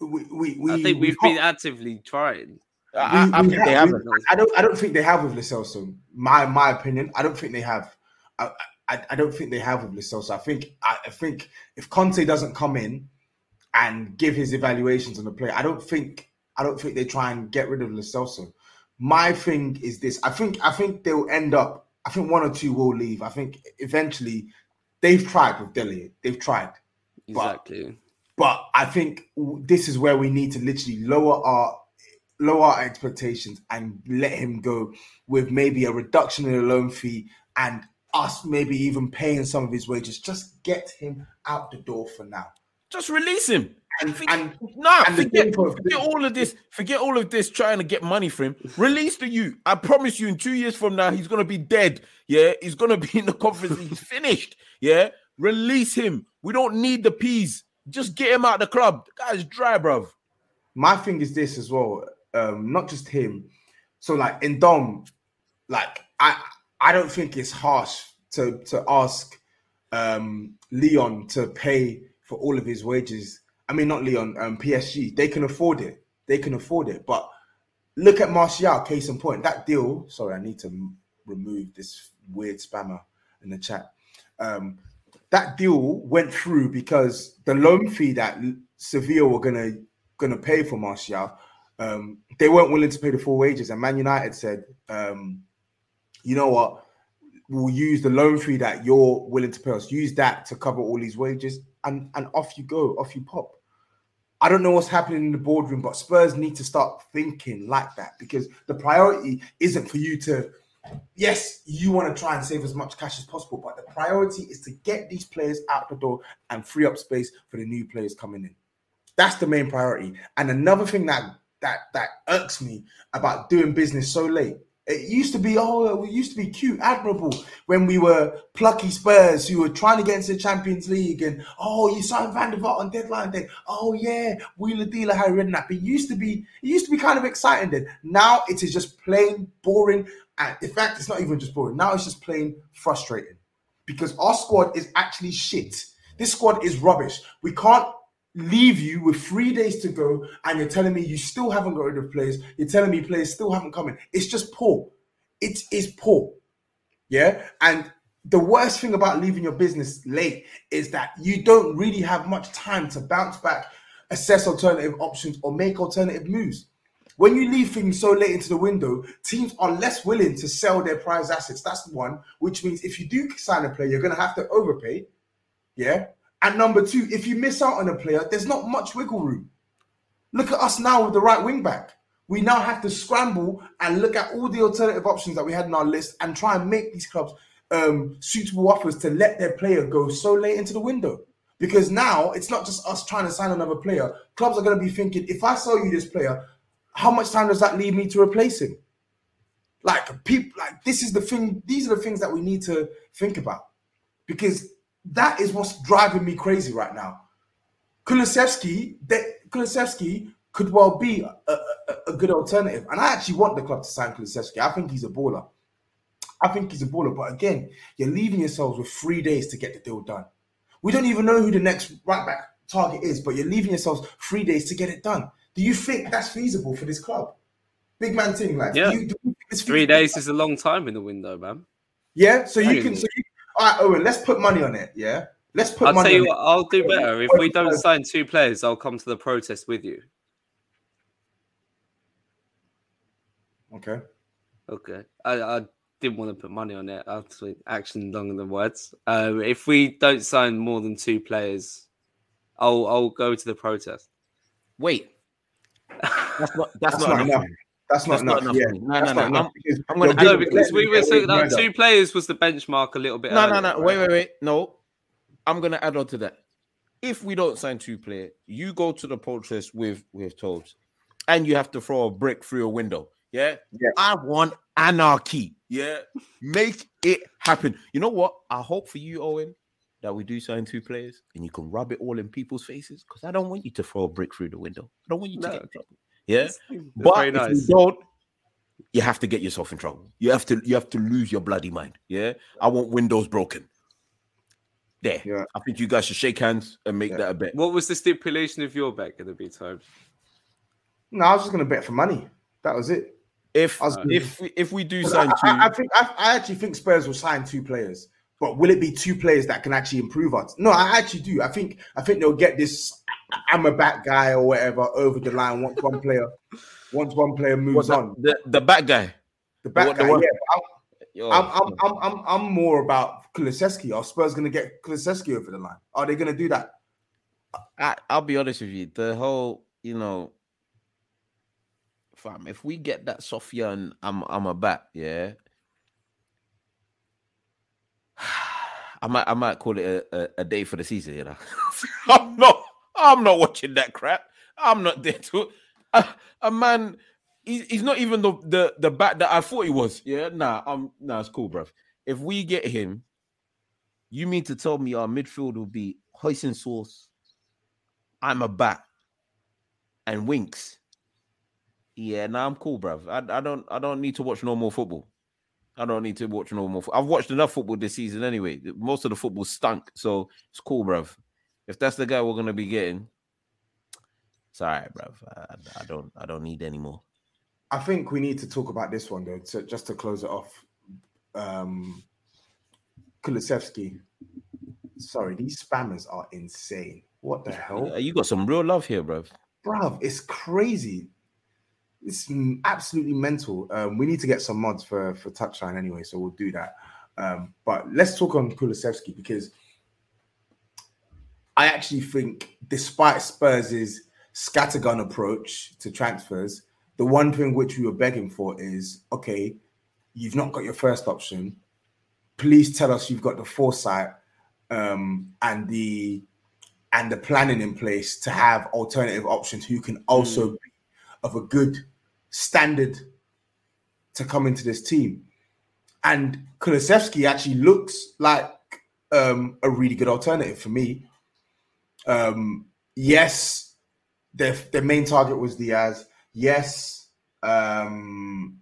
We, we, we I think we've we been actively trying. I, I, think they haven't. I don't. I don't think they have with Lo Celso. My my opinion. I don't think they have. I, I, I don't think they have with Lo Celso. I think I, I, think if Conte doesn't come in and give his evaluations on the play, I don't think I don't think they try and get rid of Lo Celso. My thing is this. I think I think they'll end up I think one or two will leave. I think eventually they've tried with Dele. They've tried. Exactly. But I think this is where we need to literally lower our lower our expectations and let him go with maybe a reduction in the loan fee and us maybe even paying some of his wages. Just get him out the door for now. Just release him. And, and no, and forget, forget all of this. Forget all of this trying to get money for him. Release the you. I promise you, in two years from now, he's gonna be dead. Yeah, he's gonna be in the conference. he's finished. Yeah, release him. We don't need the peas. Just get him out of the club. The guy's dry, bruv. my thing is this as well. Um, not just him. So like in Dom, like I I don't think it's harsh to to ask um Leon to pay for all of his wages. I mean not Leon, um PSG. They can afford it. They can afford it. But look at Martial, case in point. That deal, sorry, I need to remove this weird spammer in the chat. Um that deal went through because the loan fee that Sevilla were gonna gonna pay for Martial, um, they weren't willing to pay the full wages, and Man United said, um, "You know what? We'll use the loan fee that you're willing to pay us. Use that to cover all these wages, and and off you go, off you pop." I don't know what's happening in the boardroom, but Spurs need to start thinking like that because the priority isn't for you to yes, you want to try and save as much cash as possible, but the priority is to get these players out the door and free up space for the new players coming in. That's the main priority. And another thing that that that irks me about doing business so late. It used to be, oh, we used to be cute, admirable when we were plucky Spurs who were trying to get into the Champions League and oh, you signed Van der Vaart on deadline day. Oh yeah, Wheeler Dealer, Harry Redknapp. It used to be, it used to be kind of exciting then. Now it is just plain boring. And in fact, it's not even just boring. Now it's just plain frustrating because our squad is actually shit. This squad is rubbish. We can't leave you with three days to go, and you're telling me you still haven't got rid of players. You're telling me players still haven't come in. It's just poor. It is poor. Yeah. And the worst thing about leaving your business late is that you don't really have much time to bounce back, assess alternative options, or make alternative moves. When you leave things so late into the window, teams are less willing to sell their prize assets. That's one, which means if you do sign a player, you're going to have to overpay. Yeah. And number two, if you miss out on a player, there's not much wiggle room. Look at us now with the right wing back. We now have to scramble and look at all the alternative options that we had in our list and try and make these clubs um, suitable offers to let their player go so late into the window. Because now it's not just us trying to sign another player. Clubs are going to be thinking, if I sell you this player, how much time does that leave me to replace him? Like people, like this is the thing. These are the things that we need to think about because that is what's driving me crazy right now. Kulusevski, that could well be a, a, a good alternative, and I actually want the club to sign Kulusevski. I think he's a baller. I think he's a baller, but again, you're leaving yourselves with three days to get the deal done. We don't even know who the next right back target is, but you're leaving yourselves three days to get it done. Do you think that's feasible for this club? Big man thing, like Yeah. you, do you think it's Three days is a long time in the window, man. Yeah, so you can. So you, all right, Owen. Let's put money on it. Yeah, let's put I'll money. tell you on what, it. I'll do better. If we don't sign two players, I'll come to the protest with you. Okay. Okay. I, I didn't want to put money on it. I'll say action longer than words. Um, if we don't sign more than two players, I'll I'll go to the protest. Wait. That's not that's, That's not, not enough. enough. For me. That's not That's not enough. enough Yeah. No, no, no. enough because I'm gonna you're No, because we were saying that two players was the benchmark a little bit. No, no, earlier, no. right? Wait, wait, wait. No. I'm gonna add on to that. If we don't sign two player, you go to the protest with with Tobes, and you have to throw a brick through a window. Yeah. Yeah. I want anarchy. Yeah. Make it happen. You know what? I hope for you, Owen, that we do sign two players and you can rub it all in people's faces because I don't want you to throw a brick through the window. I don't want you to No. get in trouble. Yeah. It's But very if you don't, you have to get yourself in trouble. You have to you have to lose your bloody mind. Yeah. I want windows broken. There. Yeah. I think you guys should shake hands and make Yeah. that a bet. What was the stipulation of your bet going to be, Tobes? No, I was just gonna bet for money. That was it. If was- if we- if we do sign I, two, I, I think I, I actually think Spurs will sign two players, but will it be two players that can actually improve us? No, I actually do. I think I think they'll get this. I'm a back guy or whatever over the line once one player once one player moves on. the the back guy. The back guy, yeah. I'm, I'm, I'm, I'm, I'm more about Kulusevski. Are Spurs going to get Kulusevski over the line? Are they going to do that? I, I'll be honest with you. The whole, you know, fam, if we get that Sofia and I'm I'm a bat, yeah. I might I might call it a, a, a day for the season, you know. *laughs* I'm not. I'm not watching that crap. I'm not there to. A, a man, he's, he's not even the, the the bat that I thought he was. Yeah, nah, I'm nah, it's cool, bruv. If we get him, You mean to tell me our midfield will be Hoisin Sauce, I'm a bat, and Winks? Yeah, nah, I'm cool, bruv. I, I don't I don't need to watch no more football. I don't need to watch no more. fo- I've watched enough football this season anyway. Most of the football stunk, so it's cool, bruv. If that's the guy we're gonna be getting, it's all right, bruv. I, I don't I don't need any more. I think we need to talk about this one though, to, just to close it off. Um, Kulusevski. Sorry, these spammers are insane. What the hell? You got some real love here, bruv. bruv, it's crazy. It's absolutely mental. Um, we need to get some mods for for touchline anyway, so we'll do that. Um, but let's talk on Kulusevski because I actually think, despite Spurs' scattergun approach to transfers, the one thing which we were begging for is okay, you've not got your first option. Please tell us you've got the foresight um, and the and the planning in place to have alternative options who can also be of a good standard to come into this team. And Kulusevski actually looks like um, a really good alternative for me. Um, yes, their their main target was Diaz. Yes, um,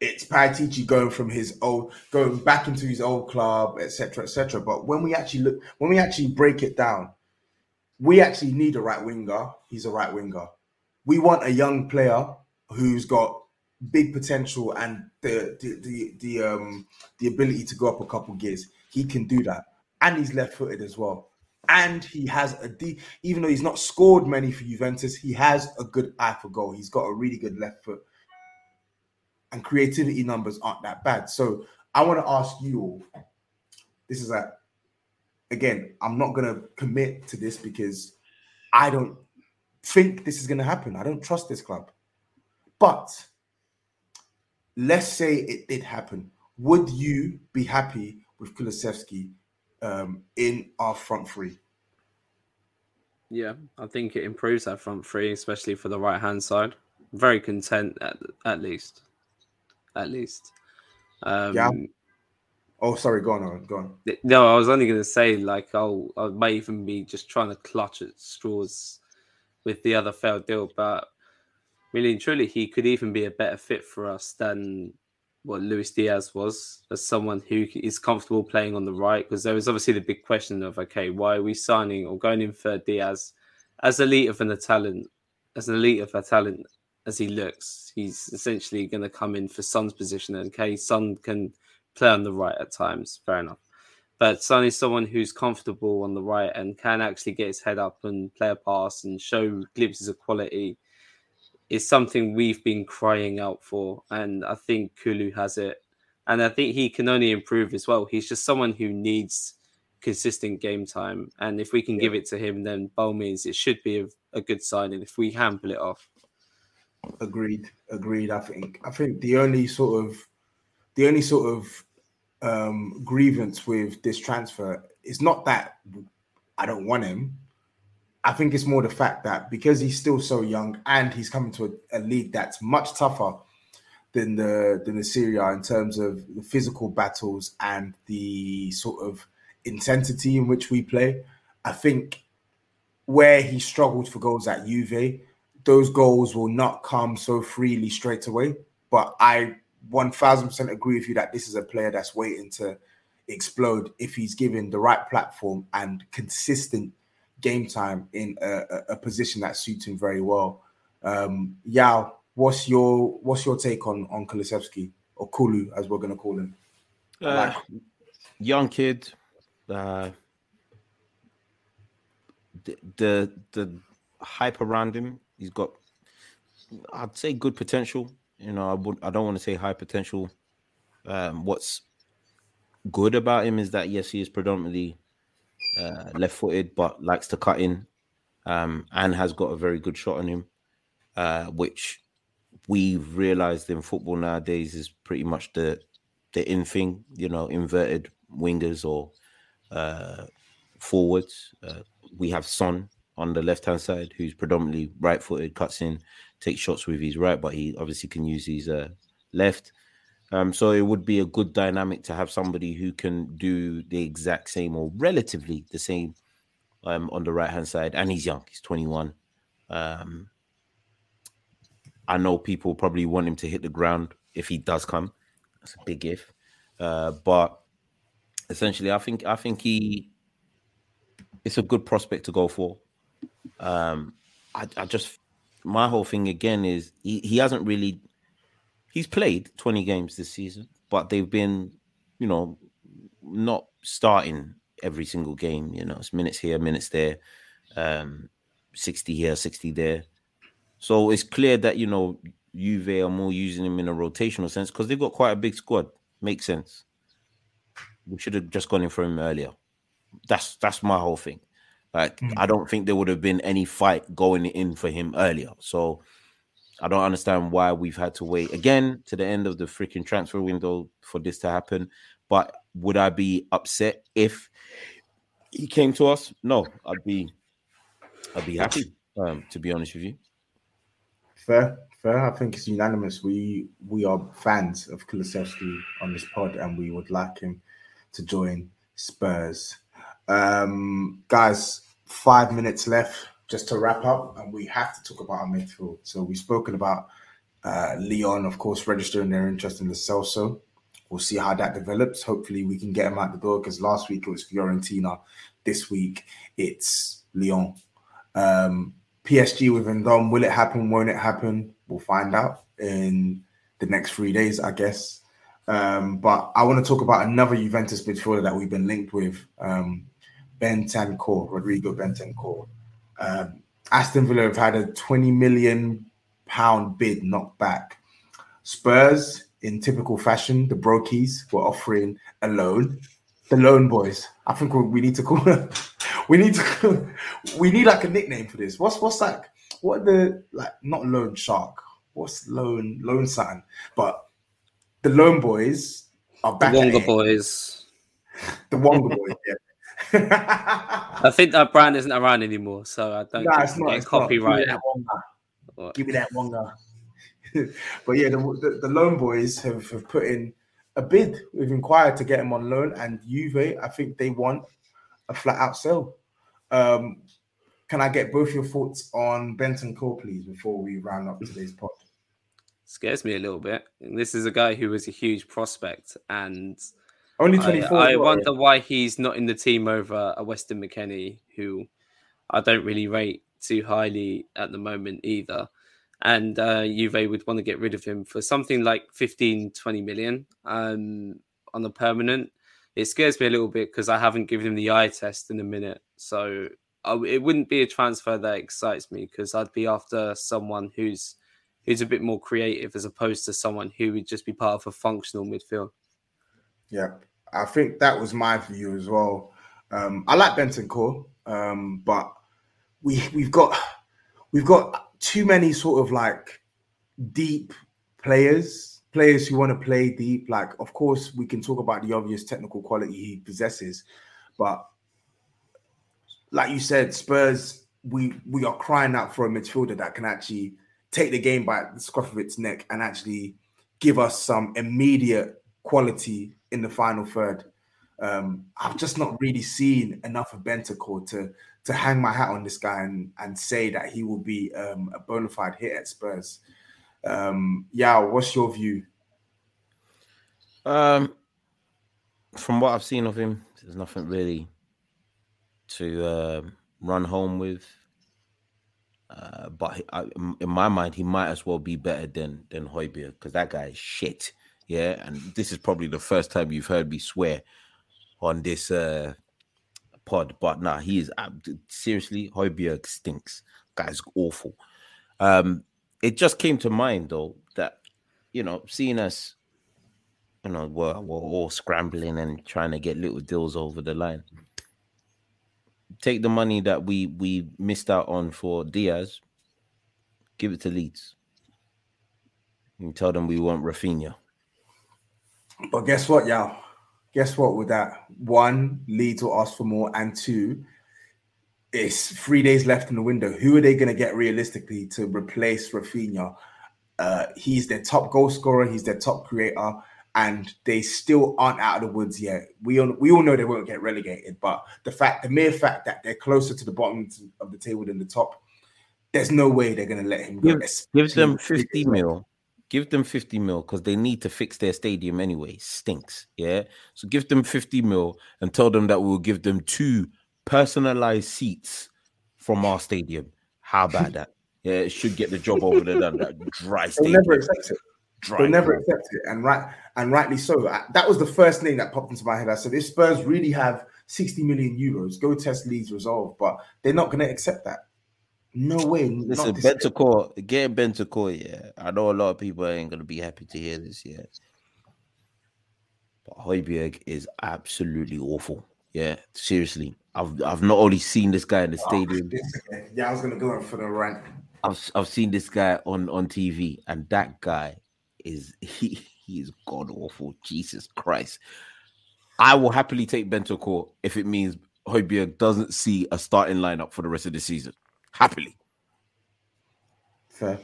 it's Paratici going from his old, going back into his old club, etc., etc. But when we actually look, when we actually break it down, we actually need a right winger. He's a right winger. We want a young player who's got big potential and the the the, the um the ability to go up a couple gears. He can do that, and he's left-footed as well. And he has a deep, even though he's not scored many for Juventus, he has a good eye for goal. He's got a really good left foot, and creativity numbers aren't that bad. So I want to ask you all. This is a again. I'm not gonna commit to this because I don't think this is gonna happen. I don't trust this club. But let's say it did happen. Would you be happy with Kulusevski um, in our front three? Yeah, I think it improves our front three, especially for the right hand side. Very content at at least, at least. Um, Yeah. Oh, sorry. Go on, Owen, go on. No, I was only going to say like I'll I may even be just trying to clutch at straws with the other failed deal, but really and truly, he could even be a better fit for us than what Luis Diaz was as someone who is comfortable playing on the right. Because there was obviously the big question of okay, why are we signing or going in for Diaz as elite of an talent, as an elite of a talent as he looks? He's essentially going to come in for Son's position, and okay, Son can play on the right at times. Fair enough. But Son is someone who's comfortable on the right and can actually get his head up and play a pass and show glimpses of quality. Is something we've been crying out for, and I think Kulu has it, and I think he can only improve as well. He's just someone who needs consistent game time, and if we can give it to him, then by all means, it should be a, a good signing if we can pull it off. Agreed. Agreed. I think. I think the only sort of, the only sort of um, grievance with this transfer It's not that I don't want him. I think it's more the fact that because he's still so young and he's coming to a, a league that's much tougher than the than the Serie A in terms of the physical battles and the sort of intensity in which we play. I think where he struggled for goals at Juve, those goals will not come so freely straight away. But I 1000% agree with you that this is a player that's waiting to explode if he's given the right platform and consistent game time in a, a, position that suits him very well. Um, Yao, what's your what's your take on on Kulusevski or Kulu as we're going to call him? Uh, young kid. Uh, the, the the hype around him, he's got, I'd say, good potential. You know, I would. I don't want to say high potential Um, what's good about him is that yes, he is predominantly uh, left-footed, but likes to cut in, um, and has got a very good shot on him, uh, which we've realized in football nowadays is pretty much the the in thing. You know, inverted wingers or uh, forwards. Uh, we have Son on the left hand side, who's predominantly right footed, cuts in, takes shots with his right, but he obviously can use his uh, left. Um, so it would be a good dynamic to have somebody who can do the exact same or relatively the same um, on the right hand side. And he's young; he's 21. Um, I know people probably want him to hit the ground if he does come. That's a big if. Uh, but essentially, I think I think he it's a good prospect to go for. Um, I, I just my whole thing again is he, he hasn't really he's played 20 games this season, but they've been, you know, not starting every single game. You know, it's minutes here, minutes there, um, 60 here, 60 there. So it's clear that, you know, Juve are more using him in a rotational sense because they've got quite a big squad. Makes sense. We should have just gone in for him earlier. That's that's my whole thing. Like mm. I don't think there would have been any fight going in for him earlier. So I don't understand why we've had to wait again to the end of the freaking transfer window for this to happen. But would I be upset if he came to us? No, I'd be I'd be happy, um, to be honest with you. Fair, fair. I think it's unanimous. We we are fans of Kulusevski on this pod, and we would like him to join Spurs. Um, guys, five minutes left just to wrap up, and we have to talk about our midfield. So we've spoken about uh, Lyon, of course, registering their interest in the Celso. We'll see how that develops. Hopefully, we can get him out the door because last week it was Fiorentina. This week it's Lyon. Um, PSG with Vendome. Will it happen? Won't it happen? We'll find out in the next three days, I guess. Um, but I want to talk about another Juventus midfielder that we've been linked with, um, Bentancur, Rodrigo Bentancur. Um, Aston Villa have had a 20 million pound bid knocked back. Spurs, in typical fashion, the Brokies were offering a loan. The loan boys. I think we need to call them. *laughs* We need to. We need like a nickname for this. What's what's like? What the like? Not loan shark. What's loan loan sign? But the loan boys are back. The Wonga boys. The Wonga boys. Yeah. I think that brand isn't around anymore, so I don't nah, it's not, it's copyright. Give me that Wonga. *laughs* but yeah, the, the, the, loan boys have, have put in a bid. We've inquired to get him on loan, and Juve, I think they want a flat out sell. Um, can I get both your thoughts on Bentancur, please, before we round up today's pod? Scares me a little bit. This is a guy who was a huge prospect, and only 24. I, I wonder why he's not in the team over a Weston McKennie, who I don't really rate too highly at the moment either. And uh, Juve would want to get rid of him for something like 15, 20 million um, on the permanent. It scares me a little bit because I haven't given him the eye test in a minute. So I, it wouldn't be a transfer that excites me because I'd be after someone who's who's a bit more creative as opposed to someone who would just be part of a functional midfield. Yeah, I think that was my view as well. Um, I like Bentancur, um, but we we've got we've got too many sort of like deep players, players who want to play deep. Like, of course, we can talk about the obvious technical quality he possesses, but like you said, Spurs, we we are crying out for a midfielder that can actually take the game by the scruff of its neck and actually give us some immediate quality in the final third. Um, I've just not really seen enough of Bentancur to to hang my hat on this guy and, and say that he will be um, a bona fide hit at Spurs. Um, yeah, what's your view? Um, from what I've seen of him, there's nothing really to uh, run home with. Uh, but I, in my mind, he might as well be better than than Højbjerg because that guy is shit. Yeah, and this is probably the first time you've heard me swear on this uh pod, but nah, he is seriously Højbjerg stinks. Guy's awful. Um, it just came to mind though that you know, seeing us you know, we're, we're all scrambling and trying to get little deals over the line. Take the money that we we missed out on for Diaz, give it to Leeds. And tell them we want Raphinha. But guess what, y'all? Guess what? With that, one, Leeds will ask for more, and two, it's three days left in the window. Who are they going to get realistically to replace Raphinha? Uh, he's their top goal scorer. He's their top creator, and they still aren't out of the woods yet. We all we all know they won't get relegated, but the fact, the mere fact that they're closer to the bottom of the table than the top, there's no way they're going to let him go. Give, give them fifty mil. Give them 50 mil because they need to fix their stadium anyway. Stinks. Yeah. So give them 50 mil and tell them that we'll give them two personalized seats from our stadium. How about that? Yeah, it should get the job over there done. That dry stadium. They'll never accept it. Dry They'll never accept it, and right and rightly so. I, that was the first name that popped into my head. I said, if Spurs really have 60 million euros, go test Leeds resolve, but they're not going to accept that. No way. Listen, Bentancur, getting Bentancur, yeah. I know a lot of people ain't gonna be happy to hear this, yeah. But Højbjerg is absolutely awful. Yeah, seriously. I've I've not only seen this guy in the oh, stadium. Yeah, I was gonna go for the rant. I've I've seen this guy on on TV, and that guy is *laughs* he he is god awful. Jesus Christ. I will happily take Bentancur if it means Højbjerg doesn't see a starting lineup for the rest of the season happily. Fair.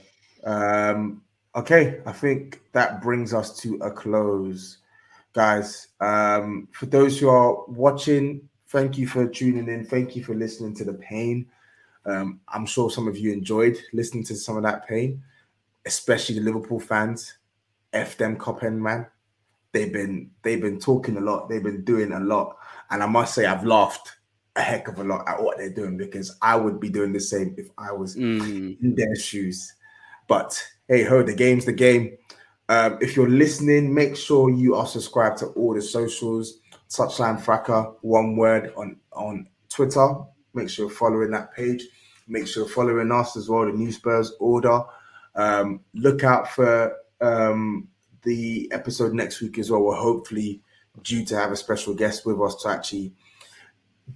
Um, okay, I think that brings us to a close, guys. Um, for those who are watching, thank you for tuning in. Thank you for listening to the pain. Um, I'm sure some of you enjoyed listening to some of that pain, especially the Liverpool fans. F them Copen man. They've been they've been talking a lot. They've been doing a lot, and I must say I've laughed a heck of a lot at what they're doing because I would be doing the same if I was mm. in their shoes. But hey ho, the game's the game. Um, if you're listening, make sure you are subscribed to all the socials. Touchline Fracker, one word on on Twitter. Make sure you're following that page. Make sure you're following us as well. The New Spurs Order. Um, look out for um, the episode next week as well. We're hopefully due to have a special guest with us to actually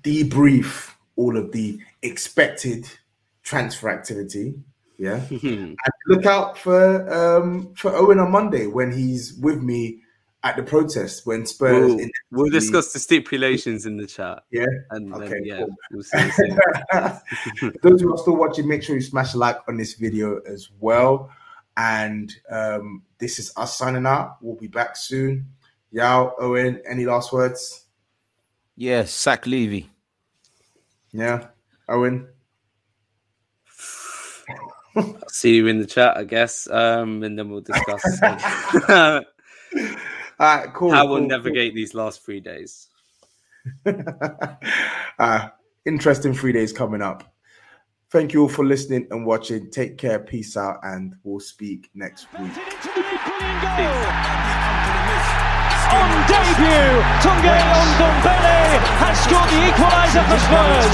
debrief all of the expected transfer activity. Yeah, *laughs* and look out for um, for Owen on Monday when he's with me at the protest when Spurs. We'll, we'll discuss the stipulations in the chat. Yeah. And okay. Then, yeah, cool. we'll see. *laughs* Those who are still watching, make sure you smash a like on this video as well. And um, this is us signing out. We'll be back soon. Yao, Owen, any last words? Yeah, sack Levy. Yeah, Owen. see you in the chat, I guess, um, and then we'll discuss *laughs* *laughs* All right, cool. How cool, we'll navigate cool. these last three days. *laughs* uh, interesting three days coming up. Thank you all for listening and watching. Take care, peace out, and we'll speak next week on debut. Tanguy Ndombele has scored the equaliser for Spurs.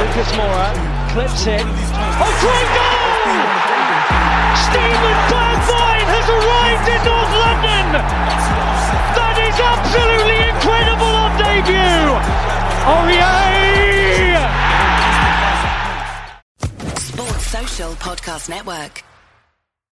Lucas Moura clips it. Oh, great goal! Steven Bergwijn has arrived in North London. That is absolutely incredible on debut. Aurier! Sports Social Podcast Network.